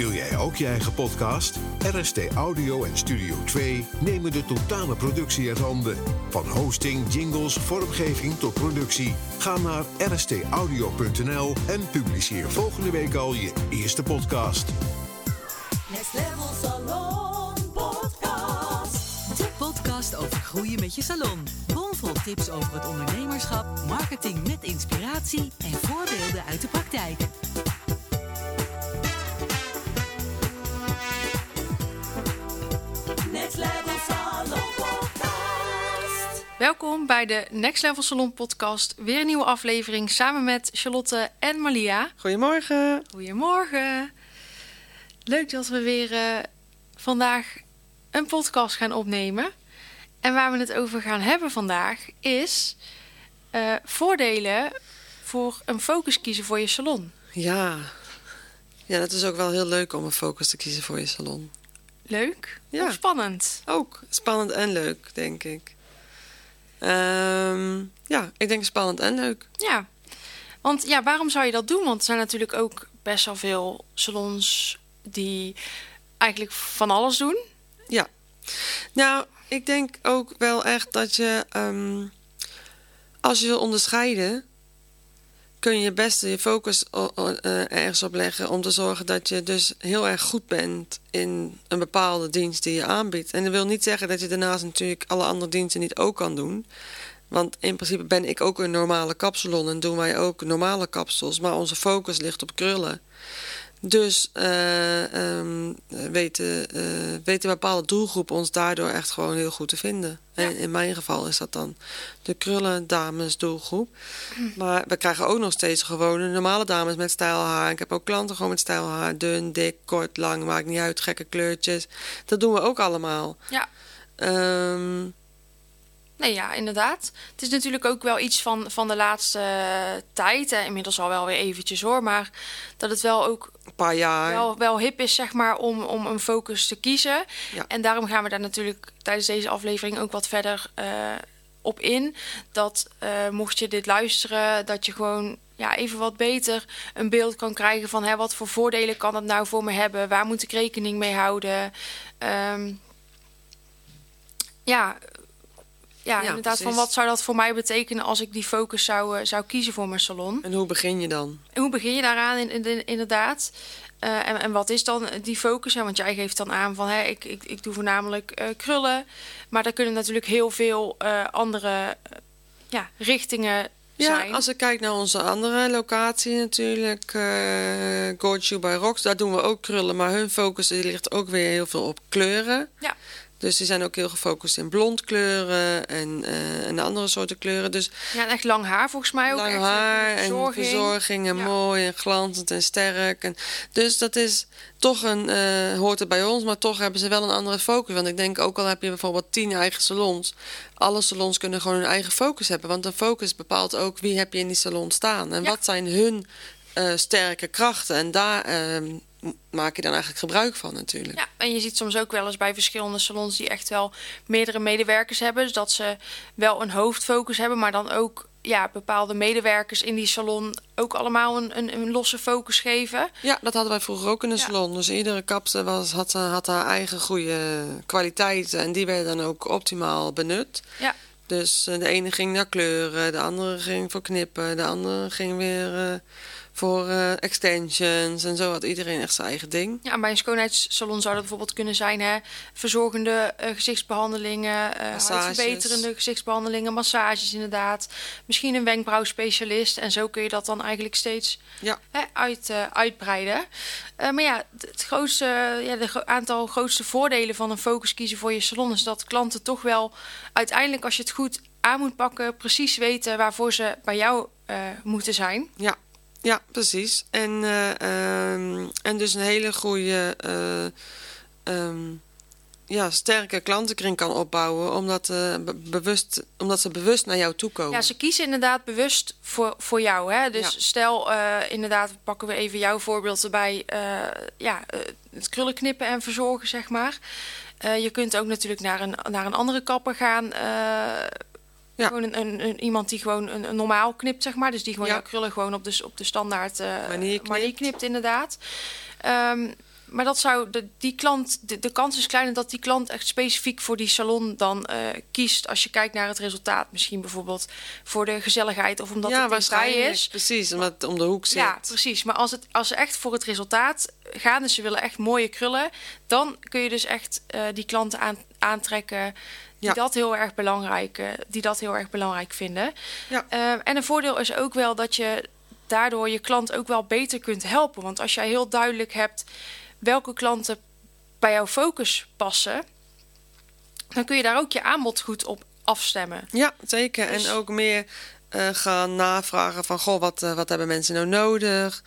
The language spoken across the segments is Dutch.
Wil jij ook je eigen podcast? RST Audio en Studio 2 nemen de totale productie uit handen. Van hosting, jingles, vormgeving tot productie. Ga naar rstaudio.nl en publiceer volgende week al je eerste podcast. Next Level Salon Podcast. De podcast over groeien met je salon. Bomvol tips over het ondernemerschap, marketing met inspiratie en voorbeelden uit de praktijk. Welkom bij de Next Level Salon podcast. Weer een nieuwe aflevering samen met Charlotte en Malia. Goedemorgen. Goedemorgen. Leuk dat we weer eh, vandaag een podcast gaan opnemen. En waar we het over gaan hebben vandaag is eh, voordelen voor een focus kiezen voor je salon. Ja. Ja, dat is ook wel heel leuk om een focus te kiezen voor je salon. Leuk Ja. of spannend? Ook spannend en leuk, denk ik. Ehm, ja, ik denk spannend en leuk. Ja, want ja, waarom zou je dat doen? Want er zijn natuurlijk ook best wel veel salons die eigenlijk van alles doen. Ja. Nou, ik denk ook wel echt dat je, ehm, als je wil onderscheiden, kun je het beste je focus eh, ergens op leggen om te zorgen dat je dus heel erg goed bent in een bepaalde dienst die je aanbiedt. En dat wil niet zeggen dat je daarnaast natuurlijk alle andere diensten niet ook kan doen. Want in principe ben ik ook een normale kapsalon en doen wij ook normale kapsels, maar onze focus ligt op krullen. Dus ehm, weten, eh, weten bepaalde doelgroepen ons daardoor echt gewoon heel goed te vinden. En in mijn geval is dat dan de krullen dames doelgroep. Maar we krijgen ook nog steeds gewone normale dames met stijlhaar. Ik heb ook klanten gewoon met stijlhaar. Dun, dik, kort, lang, maakt niet uit. Gekke kleurtjes. Dat doen we ook allemaal. Ja, Ehm, nee, ja, inderdaad. Het is natuurlijk ook wel iets van, van de laatste eh, tijd. Eh, inmiddels al wel weer eventjes hoor. Maar dat het wel ook een paar jaar. wel, wel hip is, zeg maar, om, om een focus te kiezen. Ja. En daarom gaan we daar natuurlijk tijdens deze aflevering ook wat verder eh, op in. Dat eh, mocht je dit luisteren, dat je gewoon ja, even wat beter een beeld kan krijgen van hè, wat voor voordelen kan het nou voor me hebben? Waar moet ik rekening mee houden? Ehm, ja, ja, inderdaad, van wat zou dat voor mij betekenen als ik die focus zou, eh, zou kiezen voor mijn salon? En hoe begin je dan? En hoe begin je daaraan in, in- inderdaad? Eh, en, en wat is dan die focus? Want jij geeft dan aan van hè, ik, ik, ik doe voornamelijk eh, krullen. Maar er kunnen natuurlijk heel veel andere ja, richtingen Ja, zijn. als ik kijk naar onze andere locatie natuurlijk, eh Gorge You by Rocks, daar doen we ook krullen, maar hun focus ligt ook weer heel veel op kleuren. Ja. Dus die zijn ook heel gefocust in blond kleuren en, eh, en andere soorten kleuren. Dus Ja, en echt lang haar volgens mij ook. lang echt haar en verzorging. en Ja. mooi en glanzend en sterk. En, dus dat is toch een, eh, hoort het bij ons, maar toch hebben ze wel een andere focus. Want ik denk ook al heb je bijvoorbeeld tien eigen salons, alle salons kunnen gewoon hun eigen focus hebben. Want een focus bepaalt ook wie heb je in die salon staan en Ja. wat zijn hun eh, sterke krachten. En daar ehm, maak je dan eigenlijk gebruik van natuurlijk. Ja, en je ziet soms ook wel eens bij verschillende salons die echt wel meerdere medewerkers hebben. Dus dat ze wel een hoofdfocus hebben, maar dan ook ja, bepaalde medewerkers in die salon ook allemaal een, een, een losse focus geven. Ja, dat hadden wij vroeger ook in de Ja. salon. Dus iedere kapster was, had, had haar eigen goede kwaliteiten. En die werden dan ook optimaal benut. Ja. Dus eh, de ene ging naar kleuren, de andere ging voor knippen, de andere ging weer eh, voor eh, extensions. En zo had iedereen echt zijn eigen ding. Ja, en bij een schoonheidssalon zou dat bijvoorbeeld kunnen zijn hè, verzorgende eh, gezichtsbehandelingen, eh Massages. huidverbeterende gezichtsbehandelingen, massages inderdaad. Misschien een wenkbrauwspecialist. En zo kun je dat dan eigenlijk steeds Ja. hè, uit, eh, uitbreiden. Eh, maar ja, het grootste, ja, de aantal grootste voordelen van een focus kiezen voor je salon is dat klanten toch wel uiteindelijk, als je het goed aan moet pakken, precies weten waarvoor ze bij jou eh, moeten zijn. Ja, ja precies. En, eh, ehm, en dus een hele goede, eh, ehm, ja, sterke klantenkring kan opbouwen. Omdat, eh, be- bewust, omdat ze bewust naar jou toe komen. Ja, ze kiezen inderdaad bewust voor, voor jou. Hè? Dus Ja. stel, inderdaad, pakken we even jouw voorbeeld erbij. ja, het krullen knippen en verzorgen, zeg maar. Je kunt ook natuurlijk naar een, naar een andere kapper gaan. Ja. Gewoon een, een, een- iemand die gewoon een, een normaal knipt, zeg maar. Dus die gewoon Ja. jouw krullen gewoon op de, op de standaard eh Manier knipt. manier knipt, inderdaad. Ehm, maar dat zou de, die klant, de, de kans is kleiner dat die klant echt specifiek voor die salon dan eh, kiest. Als je kijkt naar het resultaat, misschien bijvoorbeeld voor de gezelligheid of omdat ja, het waarschijnlijk. is. Precies, omdat het om de hoek zit. Ja, precies. Maar als, het, als ze echt voor het resultaat gaan, dus ze willen echt mooie krullen, dan kun je dus echt eh, die klanten aan, aantrekken die Ja. dat heel erg belangrijk, eh, die dat heel erg belangrijk vinden. Ja. En een voordeel is ook wel dat je daardoor je klant ook wel beter kunt helpen. Want als jij heel duidelijk hebt welke klanten bij jouw focus passen, dan kun je daar ook je aanbod goed op afstemmen. Ja, zeker. Dus- En ook meer eh, gaan navragen van... Goh, wat, eh, wat hebben mensen nou nodig?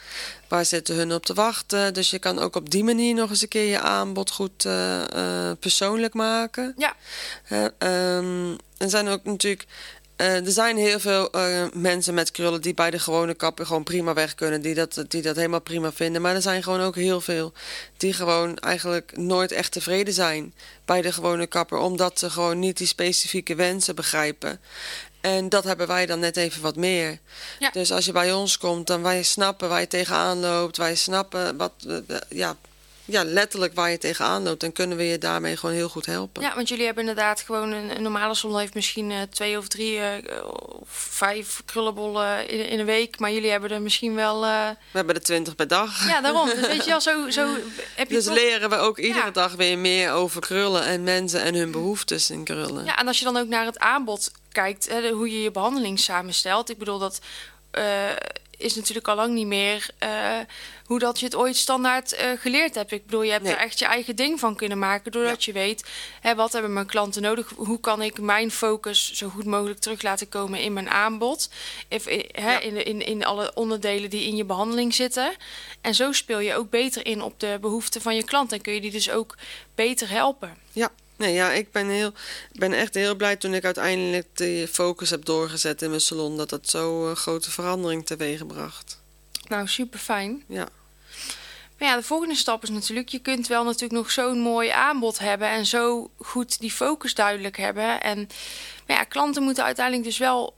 Waar zitten hun op te wachten? Dus je kan ook op die manier nog eens een keer je aanbod goed eh, persoonlijk maken. Ja, Hè, ehm, zijn ook natuurlijk... eh, er zijn heel veel eh, mensen met krullen die bij de gewone kapper gewoon prima weg kunnen. Die dat, die dat helemaal prima vinden. Maar er zijn gewoon ook heel veel die gewoon eigenlijk nooit echt tevreden zijn bij de gewone kapper. Omdat ze gewoon niet die specifieke wensen begrijpen. En dat hebben wij dan net even wat meer. Ja. Dus als je bij ons komt, dan wij snappen waar je tegenaan loopt. Wij snappen wat, eh, ja, ja, letterlijk waar je tegenaan loopt. En kunnen we je daarmee gewoon heel goed helpen. Ja, want jullie hebben inderdaad gewoon een, een normale salon heeft misschien eh, twee of drie eh, of vijf krullenbollen in, in een week. Maar jullie hebben er misschien wel. eh, We hebben er twintig per dag. ja, daarom. Dus weet je wel, zo, zo heb je Dus toch- leren we ook iedere Ja. dag weer meer over krullen en mensen en hun behoeftes in krullen. Ja, en als je dan ook naar het aanbod kijkt, hè, hoe je je behandeling samenstelt. Ik bedoel, dat is natuurlijk al lang niet meer eh, hoe dat je het ooit standaard eh, geleerd hebt. Ik bedoel, je hebt Nee. er echt je eigen ding van kunnen maken, doordat je weet, hè, wat hebben mijn klanten nodig? Hoe kan ik mijn focus zo goed mogelijk terug laten komen in mijn aanbod? If, eh, hè, Ja. in, in, in alle onderdelen die in je behandeling zitten. En zo speel je ook beter in op de behoeften van je klant. En kun je die dus ook beter helpen. Ja, nee, ja ik ben, heel, ben echt heel blij toen ik uiteindelijk de focus heb doorgezet in mijn salon. Dat dat zo eh, grote verandering teweeg bracht. Nou, super fijn. Ja. Maar ja, de volgende stap is natuurlijk, je kunt wel natuurlijk nog zo'n mooi aanbod hebben en zo goed die focus duidelijk hebben. En maar ja, klanten moeten uiteindelijk dus wel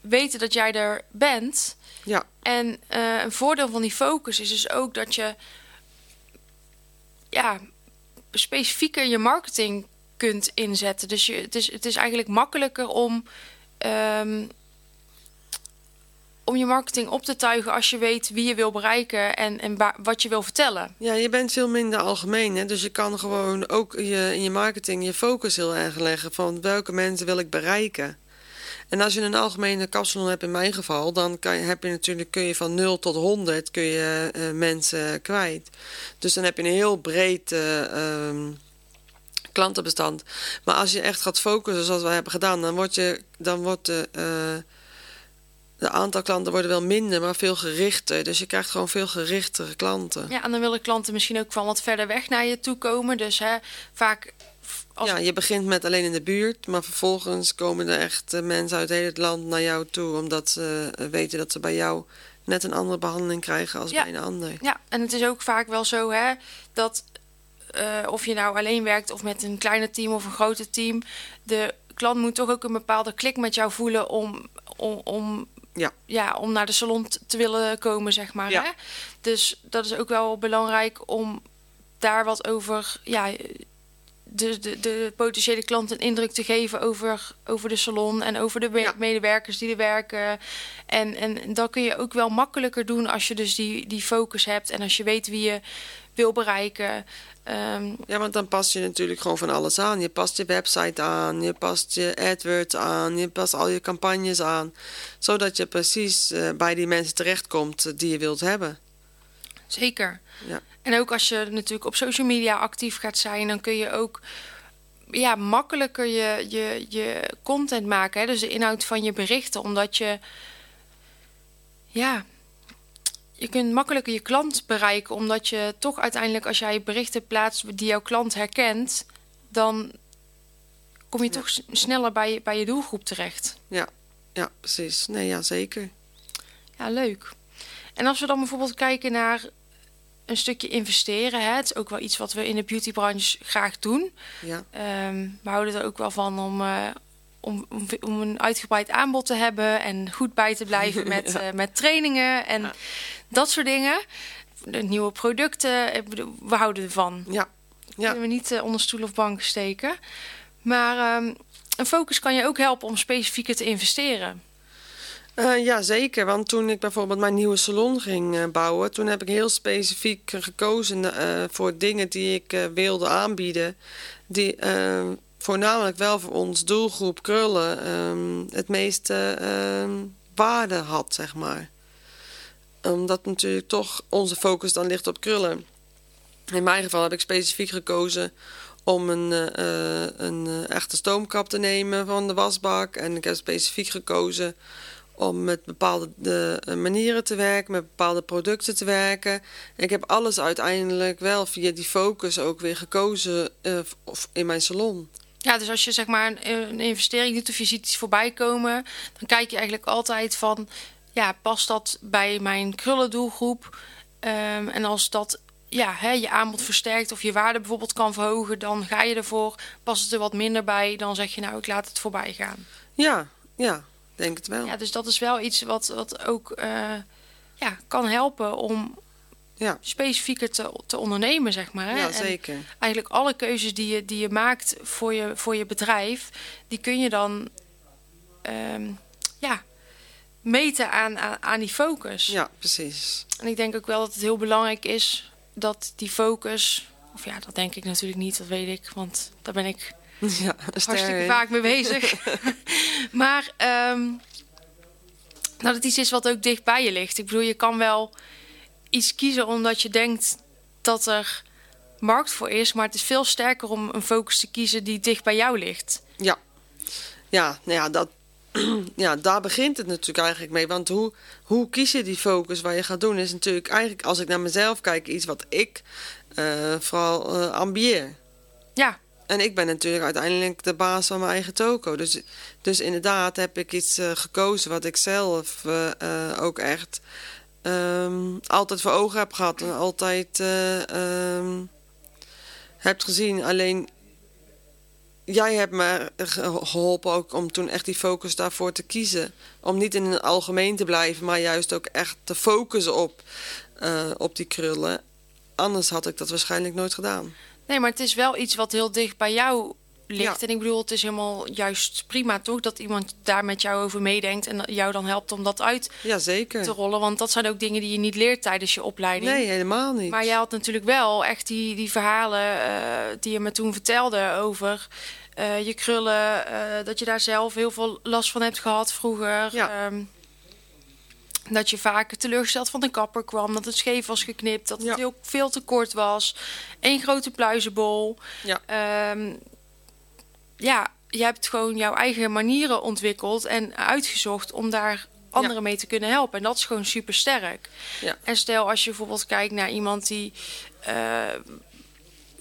weten dat jij er bent. Ja, En eh, een voordeel van die focus is dus ook dat je ja, specifieker je marketing kunt inzetten. Dus je, het, is, het is eigenlijk makkelijker om, ehm, om je marketing op te tuigen als je weet wie je wil bereiken en, en wa- wat je wil vertellen. ja, je bent veel minder algemeen. Hè? Dus je kan gewoon ook je, in je marketing je focus heel erg leggen. Van welke mensen wil ik bereiken. En als je een algemene kapsalon hebt, in mijn geval, dan kan je, heb je natuurlijk, kun je van 0 tot 100 kun je, eh, mensen kwijt. Dus dan heb je een heel breed eh, ehm, klantenbestand. Maar als je echt gaat focussen zoals we hebben gedaan, dan wordt, je, dan wordt de, eh, de aantal klanten worden wel minder, maar veel gerichter. Dus je krijgt gewoon veel gerichtere klanten. Ja, en dan willen klanten misschien ook van wat verder weg naar je toe komen. Dus hè, vaak als Ja, je begint met alleen in de buurt, maar vervolgens komen er echt eh, mensen uit heel het land naar jou toe, omdat ze eh, weten dat ze bij jou net een andere behandeling krijgen als Ja. bij een ander. Ja, en het is ook vaak wel zo hè, dat eh, of je nou alleen werkt of met een kleiner team of een groter team, de klant moet toch ook een bepaalde klik met jou voelen om, om, om, Ja. Ja, om naar de salon te willen komen, zeg maar. Ja. Hè? Dus dat is ook wel belangrijk om daar wat over, ja, de, de, de potentiële klant een indruk te geven over, over de salon en over de Ja. medewerkers die er werken. En, en dat kun je ook wel makkelijker doen als je dus die, die focus hebt en als je weet wie je wil bereiken. Ehm, Ja, want dan pas je natuurlijk gewoon van alles aan. Je past je website aan, je past je AdWords aan, je past al je campagnes aan. Zodat je precies eh, bij die mensen terechtkomt eh, die je wilt hebben. Zeker. Ja. En ook als je natuurlijk op social media actief gaat zijn, dan kun je ook ja, makkelijker je, je, je content maken. Hè? Dus de inhoud van je berichten. Omdat je ja, je kunt makkelijker je klant bereiken. Omdat je toch uiteindelijk als jij berichten plaatst die jouw klant herkent, dan kom je Ja. toch sneller bij, je- bij je doelgroep terecht. Ja, ja precies. Nee, ja, zeker. Ja, leuk. En als we dan bijvoorbeeld kijken naar een stukje investeren, hè, het is ook wel iets wat we in de beautybranche graag doen. Ja, Ehm, we houden er ook wel van om, eh, om, om, om een uitgebreid aanbod te hebben en goed bij te blijven met, Ja. eh, met trainingen en Ja. dat soort dingen. de nieuwe producten. We houden ervan. Ja, ja. Kunnen we niet eh, onder stoel of bank steken. Maar ehm, een focus kan je ook helpen om specifieker te investeren. Eh, ja, zeker. Want toen ik bijvoorbeeld mijn nieuwe salon ging eh, bouwen, toen heb ik heel specifiek gekozen eh, voor dingen die ik wilde aanbieden. Die voornamelijk wel voor ons doelgroep krullen ehm, het meeste ehm, waarde had, zeg maar. Omdat natuurlijk toch onze focus dan ligt op krullen. In mijn geval heb ik specifiek gekozen om een, een echte stoomkap te nemen van de wasbak. En ik heb specifiek gekozen om met bepaalde de, eh, manieren te werken, met bepaalde producten te werken. Ik heb alles uiteindelijk wel via die focus ook weer gekozen eh, of in mijn salon. Ja, dus als je zeg maar een, een investering doet of je ziet iets voorbij komen, dan kijk je eigenlijk altijd van, ja, past dat bij mijn krullendoelgroep? Ehm, en als dat ja, hè, je aanbod versterkt of je waarde bijvoorbeeld kan verhogen, dan ga je ervoor. Past het er wat minder bij, dan zeg je nou, ik laat het voorbij gaan. Ja, ja, denk het wel. Ja, dus dat is wel iets wat, wat ook eh, ja, kan helpen om Ja, specifieker te, te ondernemen, zeg maar. Hè? ja En zeker. eigenlijk alle keuzes die je, die je maakt voor je, voor je bedrijf, die kun je dan ehm, ja, meten aan, aan, aan die focus. Ja, precies. En ik denk ook wel dat het heel belangrijk is dat die focus, of ja, dat denk ik natuurlijk niet, dat weet ik, want daar ben ik Ja, hartstikke vaak mee bezig. maar ehm, dat het iets is wat ook dicht bij je ligt. Ik bedoel, je kan wel iets kiezen omdat je denkt dat er markt voor is, maar het is veel sterker om een focus te kiezen die dicht bij jou ligt. Ja, ja, nou ja, dat, ja, daar begint het natuurlijk eigenlijk mee. Want hoe, hoe kies je die focus waar je gaat doen, is natuurlijk eigenlijk, als ik naar mezelf kijk, iets wat ik eh, vooral eh, ambieer. Ja, En ik ben natuurlijk uiteindelijk de baas van mijn eigen toko. Dus, dus inderdaad heb ik iets eh, gekozen wat ik zelf eh, eh, ook echt ehm, altijd voor ogen heb gehad. En altijd ehm, heb gezien. Alleen jij hebt me ge- geholpen ook om toen echt die focus daarvoor te kiezen. Om niet in het algemeen te blijven, maar juist ook echt te focussen op, op die krullen. Anders had ik dat waarschijnlijk nooit gedaan. Nee, maar het is wel iets wat heel dicht bij jou ligt. Ja. En ik bedoel, het is helemaal juist prima toch dat iemand daar met jou over meedenkt en jou dan helpt om dat uit te rollen. Want dat zijn ook dingen die je niet leert tijdens je opleiding. Nee, helemaal niet. Maar jij had natuurlijk wel echt die, die verhalen eh, die je me toen vertelde over eh, je krullen. eh, dat je daar zelf heel veel last van hebt gehad vroeger. Ja. Ehm, dat je vaak teleurgesteld van de kapper kwam. Dat het scheef was geknipt. Dat Ja. het heel veel te kort was. Eén grote pluizenbol. Ja. Ehm, ja, je hebt gewoon jouw eigen manieren ontwikkeld en uitgezocht om daar anderen mee te kunnen helpen. En dat is gewoon super sterk. Ja. En stel als je bijvoorbeeld kijkt naar iemand die. eh,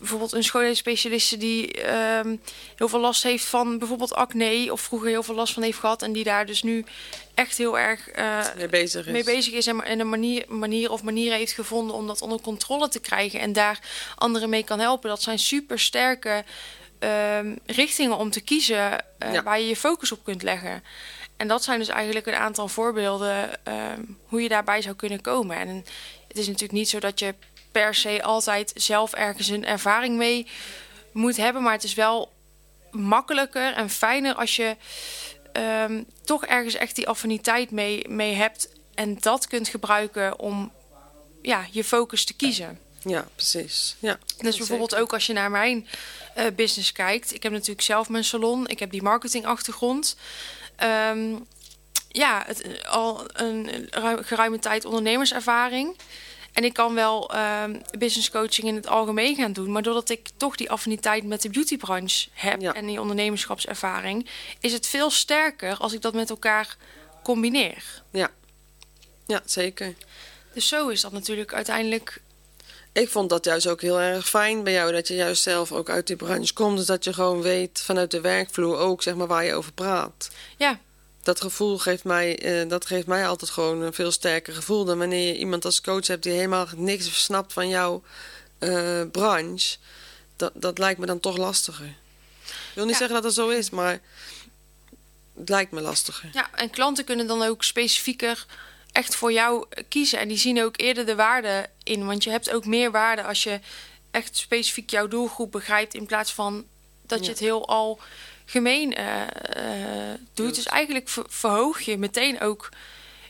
bijvoorbeeld een schoonheidsspecialiste die ehm, heel veel last heeft van bijvoorbeeld acne. Of vroeger heel veel last van heeft gehad. En die daar dus nu echt heel erg eh, mee bezig is. mee bezig is. En en een manier, manier of manieren heeft gevonden om dat onder controle te krijgen. En daar anderen mee kan helpen. Dat zijn super sterke ehm, richtingen om te kiezen eh, Ja. waar je je focus op kunt leggen. En dat zijn dus eigenlijk een aantal voorbeelden ehm, hoe je daarbij zou kunnen komen. En het is natuurlijk niet zo dat je per se altijd zelf ergens een ervaring mee moet hebben. Maar het is wel makkelijker en fijner als je ehm, toch ergens echt die affiniteit mee, mee hebt. En dat kunt gebruiken om ja, je focus te kiezen. Ja, precies. Ja. Dus bijvoorbeeld ook als je naar mijn eh, business kijkt. Ik heb natuurlijk zelf mijn salon. Ik heb die marketingachtergrond. Ehm ja, het, al een ruim- geruime tijd ondernemerservaring. En ik kan wel ehm, business coaching in het algemeen gaan doen. Maar doordat ik toch die affiniteit met de beautybranche heb Ja. en die ondernemerschapservaring, is het veel sterker als ik dat met elkaar combineer. Ja. ja, zeker. Dus zo is dat natuurlijk uiteindelijk. Ik vond dat juist ook heel erg fijn bij jou, dat je juist zelf ook uit die branche komt. Dus dat je gewoon weet vanuit de werkvloer ook, zeg maar, waar je over praat. Ja, Dat gevoel geeft mij, eh, dat geeft mij altijd gewoon een veel sterker gevoel dan wanneer je iemand als coach hebt die helemaal niks snapt van jouw eh, branche. Dat, dat lijkt me dan toch lastiger. Ik wil niet Ja. zeggen dat het zo is, maar het lijkt me lastiger. Ja, en klanten kunnen dan ook specifieker echt voor jou kiezen. En die zien ook eerder de waarde in. Want je hebt ook meer waarde als je echt specifiek jouw doelgroep begrijpt. In plaats van dat je het heel algemeen eh, eh, doet. Dus eigenlijk ver- verhoog je meteen ook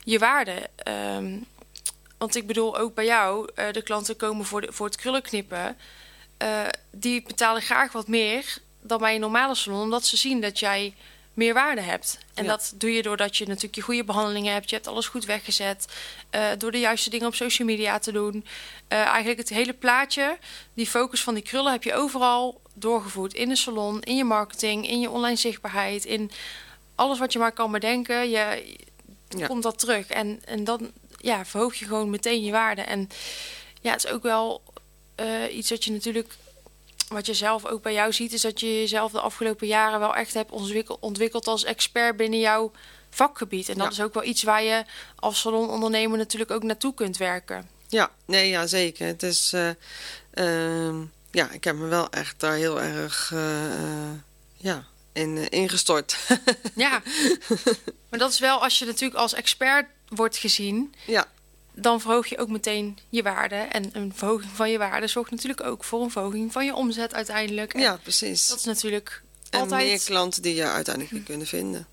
je waarde. Ehm, want ik bedoel, ook bij jou, eh, de klanten komen voor, de, voor het krullen knippen. eh, die betalen graag wat meer dan bij een normale salon. Omdat ze zien dat jij meer waarde hebt. En Ja. dat doe je doordat je natuurlijk je goede behandelingen hebt. Je hebt alles goed weggezet. eh, door de juiste dingen op social media te doen. Eh, eigenlijk het hele plaatje, die focus van die krullen heb je overal doorgevoerd. In de salon, in je marketing, in je online zichtbaarheid. In alles wat je maar kan bedenken. Je, Ja. komt dat terug. En, en dan ja, verhoog je gewoon meteen je waarde. En ja, het is ook wel eh, iets dat je natuurlijk... Wat je zelf ook bij jou ziet, is dat je jezelf de afgelopen jaren wel echt hebt ontwikkel- ontwikkeld als expert binnen jouw vakgebied. En dat Ja. is ook wel iets waar je als salonondernemer natuurlijk ook naartoe kunt werken. Ja, nee, ja, zeker. Het is, eh, ehm, ja, ik heb me wel echt daar heel erg, eh, eh, ja, in ingestort. Ja, maar dat is wel als je natuurlijk als expert wordt gezien, ja, dan verhoog je ook meteen je waarde. En een verhoging van je waarde zorgt natuurlijk ook voor een verhoging van je omzet uiteindelijk. En ja, precies. Dat is natuurlijk en altijd meer klanten die je uiteindelijk weer kunnen vinden.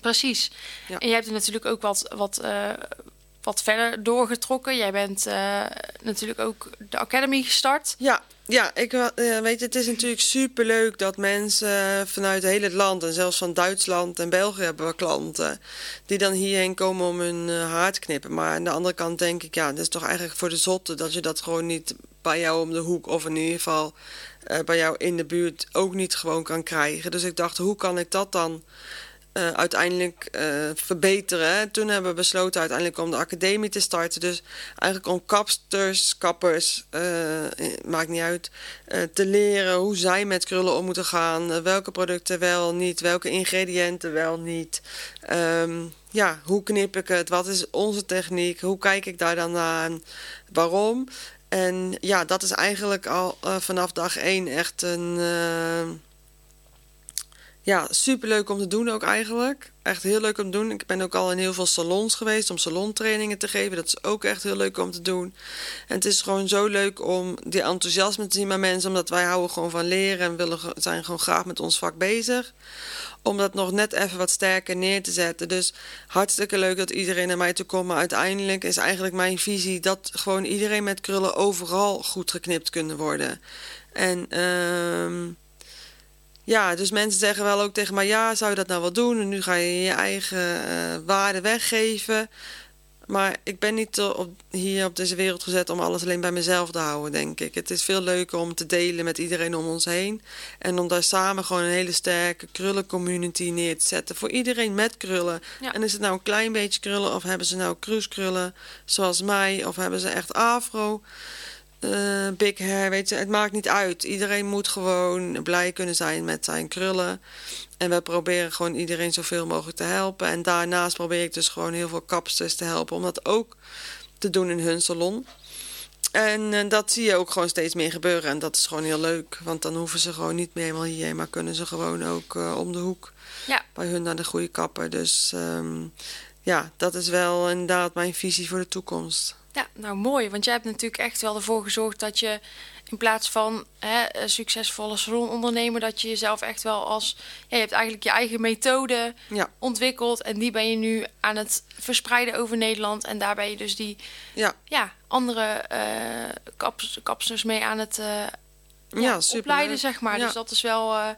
precies. Ja. En jij hebt er natuurlijk ook wat, wat, eh, wat verder doorgetrokken. Jij bent eh, natuurlijk ook de Academy gestart. Ja, ja ik, eh, weet het is natuurlijk superleuk dat mensen vanuit heel het land... en zelfs van Duitsland en België hebben we klanten... die dan hierheen komen om hun eh, haar te knippen. Maar aan de andere kant denk ik, ja, dat is toch eigenlijk voor de zotte... dat je dat gewoon niet bij jou om de hoek... of in ieder geval bij jou in de buurt ook niet gewoon kan krijgen. Dus ik dacht, hoe kan ik dat dan... eh, uiteindelijk eh, verbeteren. En Toen hebben we besloten uiteindelijk om de academie te starten. Dus eigenlijk om kapsters, kappers, eh, maakt niet uit, te leren hoe zij met krullen om moeten gaan. welke producten wel, niet, welke ingrediënten wel, niet. Ehm, ja, hoe knip ik het? Wat is onze techniek? Hoe kijk ik daar dan naar? Waarom? En ja, dat is eigenlijk al vanaf dag één echt een... ja, superleuk om te doen ook eigenlijk. Echt heel leuk om te doen. Ik ben ook al in heel veel salons geweest om salontrainingen te geven. Dat is ook echt heel leuk om te doen. En het is gewoon zo leuk om die enthousiasme te zien bij mensen. Omdat wij houden gewoon van leren en willen, zijn gewoon graag met ons vak bezig. Om dat nog net even wat sterker neer te zetten. Dus hartstikke leuk dat iedereen naar mij toe komt. Maar uiteindelijk is eigenlijk mijn visie dat gewoon iedereen met krullen overal goed geknipt kunnen worden. En ehm ja, dus mensen zeggen wel ook tegen mij: ja, zou je dat nou wel doen? En nu ga je je eigen eh, waarde weggeven. Maar ik ben niet op, hier op deze wereld gezet om alles alleen bij mezelf te houden, denk ik. Het is veel leuker om te delen met iedereen om ons heen. En om daar samen gewoon een hele sterke krullencommunity neer te zetten. Voor iedereen met krullen. Ja. En is het nou een klein beetje krullen of hebben ze nou cruisekrullen zoals mij? Of hebben ze echt afro? Eh, big hair, weet je, het maakt niet uit. Iedereen moet gewoon blij kunnen zijn met zijn krullen. En we proberen gewoon iedereen zoveel mogelijk te helpen. En daarnaast probeer ik dus gewoon heel veel kapsters te helpen om dat ook te doen in hun salon. En eh, dat zie je ook gewoon steeds meer gebeuren. En dat is gewoon heel leuk. Want dan hoeven ze gewoon niet meer helemaal hierheen, maar kunnen ze gewoon ook eh, om de hoek Ja, bij hun naar de goede kapper. Dus ehm, ja, dat is wel inderdaad mijn visie voor de toekomst. Ja, nou mooi. Want jij hebt natuurlijk echt wel ervoor gezorgd dat je in plaats van hè, een succesvolle salonondernemer, dat je jezelf echt wel als. Ja, je hebt eigenlijk je eigen methode Ja, ontwikkeld. En die ben je nu aan het verspreiden over Nederland. En daar ben je dus die ja, ja, andere eh kaps, kapsters mee aan het eh, ja, opleiden, zeg maar. Dus dat is wel eh,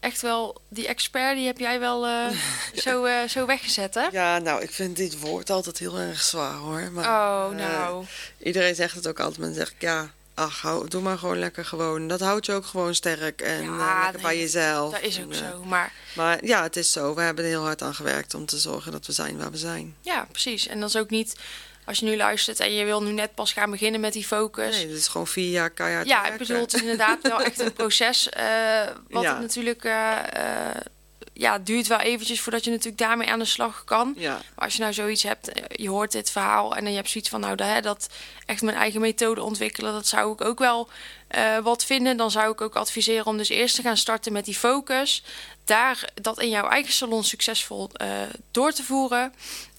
echt wel die expert, die heb jij wel eh, zo, eh, zo weggezet, hè? Ja, nou, ik vind dit woord altijd heel erg zwaar hoor. Maar, Oh, eh, nou. iedereen zegt het ook altijd, maar dan zeg ik ja, ach, hou, doe maar gewoon lekker gewoon. Dat houdt je ook gewoon sterk en Ja, lekker nee, bij jezelf. Dat is ook En, zo. Maar Maar ja, het is zo. We hebben er heel hard aan gewerkt om te zorgen dat we zijn waar we zijn. ja, precies. En dat is ook niet als je nu luistert en je wil nu net pas gaan beginnen met die focus. Nee, dit is gewoon vier jaar keihard ja, ik bedoel, het is inderdaad wel echt een proces. eh, wat Ja. het natuurlijk. eh, ja, duurt wel eventjes voordat je natuurlijk daarmee aan de slag kan. Ja, Maar als je nou zoiets hebt, je hoort dit verhaal en dan je hebt zoiets van, nou, dat, hè, dat echt mijn eigen methode ontwikkelen, dat zou ik ook wel wat vinden. Dan zou ik ook adviseren om dus eerst te gaan starten met die focus. Daar dat in jouw eigen salon succesvol door te voeren.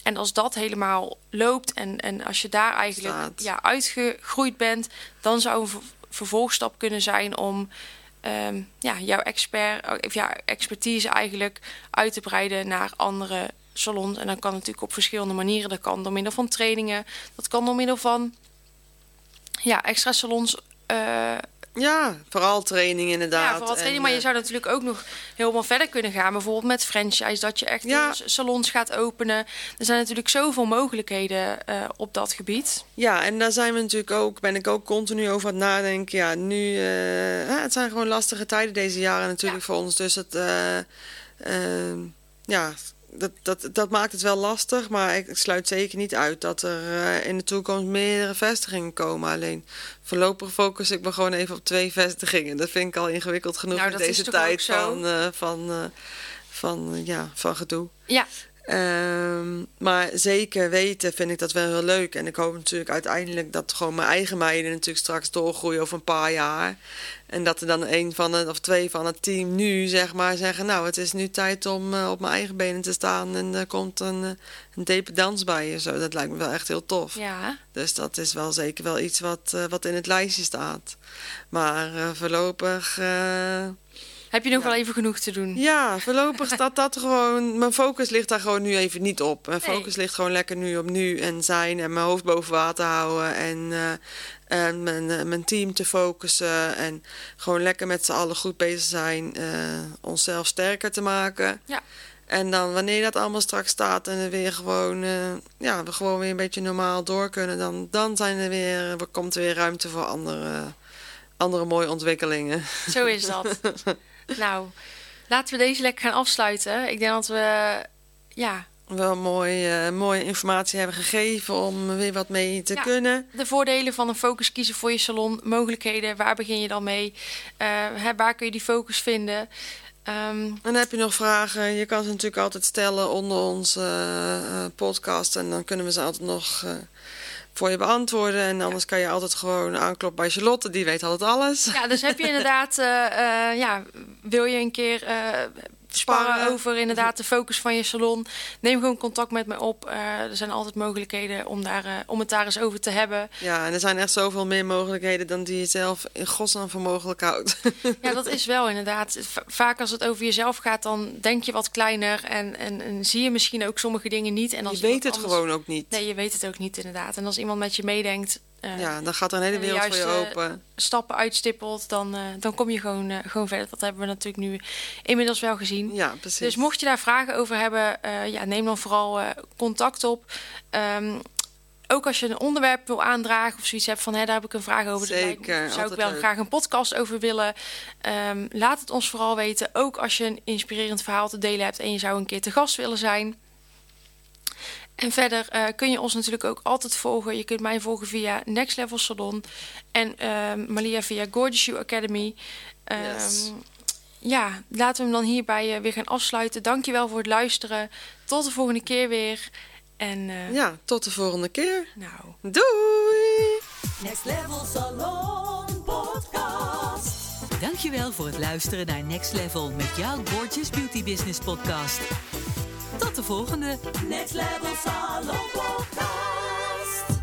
En als dat helemaal loopt en, en als je daar eigenlijk Staat. ja, uitgegroeid bent, dan zou een ver- vervolgstap kunnen zijn om ehm, ja, jouw expert, of ja, expertise eigenlijk uit te breiden naar andere salons. En dan kan natuurlijk op verschillende manieren. Dat kan door middel van trainingen, dat kan door middel van ja, extra salons. eh, Ja, vooral training inderdaad. ja, vooral training. En, maar je eh, zou natuurlijk ook nog helemaal verder kunnen gaan. Bijvoorbeeld met franchise, dat je echt Ja. eh, salons gaat openen. Er zijn natuurlijk zoveel mogelijkheden eh, op dat gebied. Ja, en daar zijn we natuurlijk ook, ben ik ook continu over aan het nadenken. Ja, nu, hè, het zijn gewoon lastige tijden deze jaren natuurlijk voor ons. Dus het, eh, ehm, ja, dat, dat, dat maakt het wel lastig. Maar ik, ik sluit zeker niet uit dat er eh, in de toekomst meerdere vestigingen komen. Alleen voorlopig focus ik me gewoon even op twee vestigingen. Dat vind ik al ingewikkeld genoeg Nou, in deze tijd van, eh, van, eh, van, ja, van gedoe. Ja, Ehm, maar zeker weten vind ik dat wel heel leuk. En ik hoop natuurlijk uiteindelijk dat gewoon mijn eigen meiden natuurlijk straks doorgroeien over een paar jaar. En dat er dan een van het, of twee van het team nu zeg maar zeggen... nou, het is nu tijd om eh, op mijn eigen benen te staan... en er komt een, eh, een dependance bij je. Zo, dat lijkt me wel echt heel tof. ja. Dus dat is wel zeker wel iets wat, eh, wat in het lijstje staat. Maar voorlopig... Heb je nog Ja. wel even genoeg te doen? ja, voorlopig staat dat gewoon. Mijn focus ligt daar gewoon nu even niet op. Mijn Nee. focus ligt gewoon lekker nu op nu en zijn en mijn hoofd boven water houden. En, eh, en mijn, eh, mijn team te focussen. En gewoon lekker met z'n allen goed bezig zijn. eh, onszelf sterker te maken. Ja. En dan wanneer dat allemaal straks staat en er weer gewoon, ja, we gewoon weer een beetje normaal door kunnen, dan, dan zijn er weer, er komt er weer ruimte voor andere, andere mooie ontwikkelingen. Zo is dat. nou, laten we deze lekker gaan afsluiten. Ik denk dat we, ja, wel mooi, eh, mooie informatie hebben gegeven om weer wat mee te Ja. kunnen. de voordelen van een focus kiezen voor je salon, mogelijkheden, waar begin je dan mee? Eh, hè, waar kun je die focus vinden? Ehm, En heb je nog vragen, je kan ze natuurlijk altijd stellen onder onze eh, podcast. En dan kunnen we ze altijd nog voor je beantwoorden. En anders kan je altijd gewoon aankloppen bij Charlotte, die weet altijd alles. ja, dus heb je inderdaad, eh, eh, ja, wil je een keer sparren Sparren. over inderdaad de focus van je salon? Neem gewoon contact met me op. Eh, er zijn altijd mogelijkheden om, daar, eh, om het daar eens over te hebben. Ja, en er zijn echt zoveel meer mogelijkheden dan die je zelf in godsnaam voor mogelijk houdt. Ja, dat is wel inderdaad. Va- Vaak als het over jezelf gaat, dan denk je wat kleiner en, en, en zie je misschien ook sommige dingen niet. En als je weet het anders- gewoon ook niet. Nee, je weet het ook niet inderdaad. En als iemand met je meedenkt, eh, Ja, dan gaat er een hele wereld voor je open. stappen uitstippelt, dan, eh, dan kom je gewoon, eh, gewoon verder. Dat hebben we natuurlijk nu inmiddels wel gezien. Ja, precies. Dus mocht je daar vragen over hebben, ja, neem dan vooral contact op. Ehm, ook als je een onderwerp wil aandragen of zoiets hebt van hè, daar heb ik een vraag over. Zeker, zou ik wel leuk. graag een podcast over willen. Ehm, laat het ons vooral weten. Ook als je een inspirerend verhaal te delen hebt en je zou een keer te gast willen zijn. En verder eh, kun je ons natuurlijk ook altijd volgen. Je kunt mij volgen via Next Level Salon en ehm, Malia via Gorgeous You Academy. Ehm, Yes. Ja, laten we hem dan hierbij eh, weer gaan afsluiten. Dankjewel voor het luisteren. Tot de volgende keer weer. En eh, Ja, tot de volgende keer. nou, Doei! Next Level Salon Podcast. Dankjewel voor het luisteren naar Next Level met jouw Gorgeous Beauty Business podcast. Tot de volgende! Next Level Salon Podcast.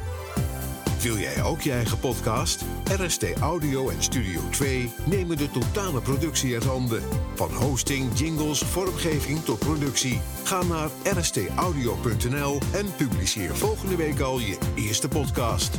Wil jij ook je eigen podcast? RST Audio en Studio 2 nemen de totale productie uit handen. Van hosting, jingles, vormgeving tot productie. Ga naar rstaudio.nl en publiceer volgende week al je eerste podcast.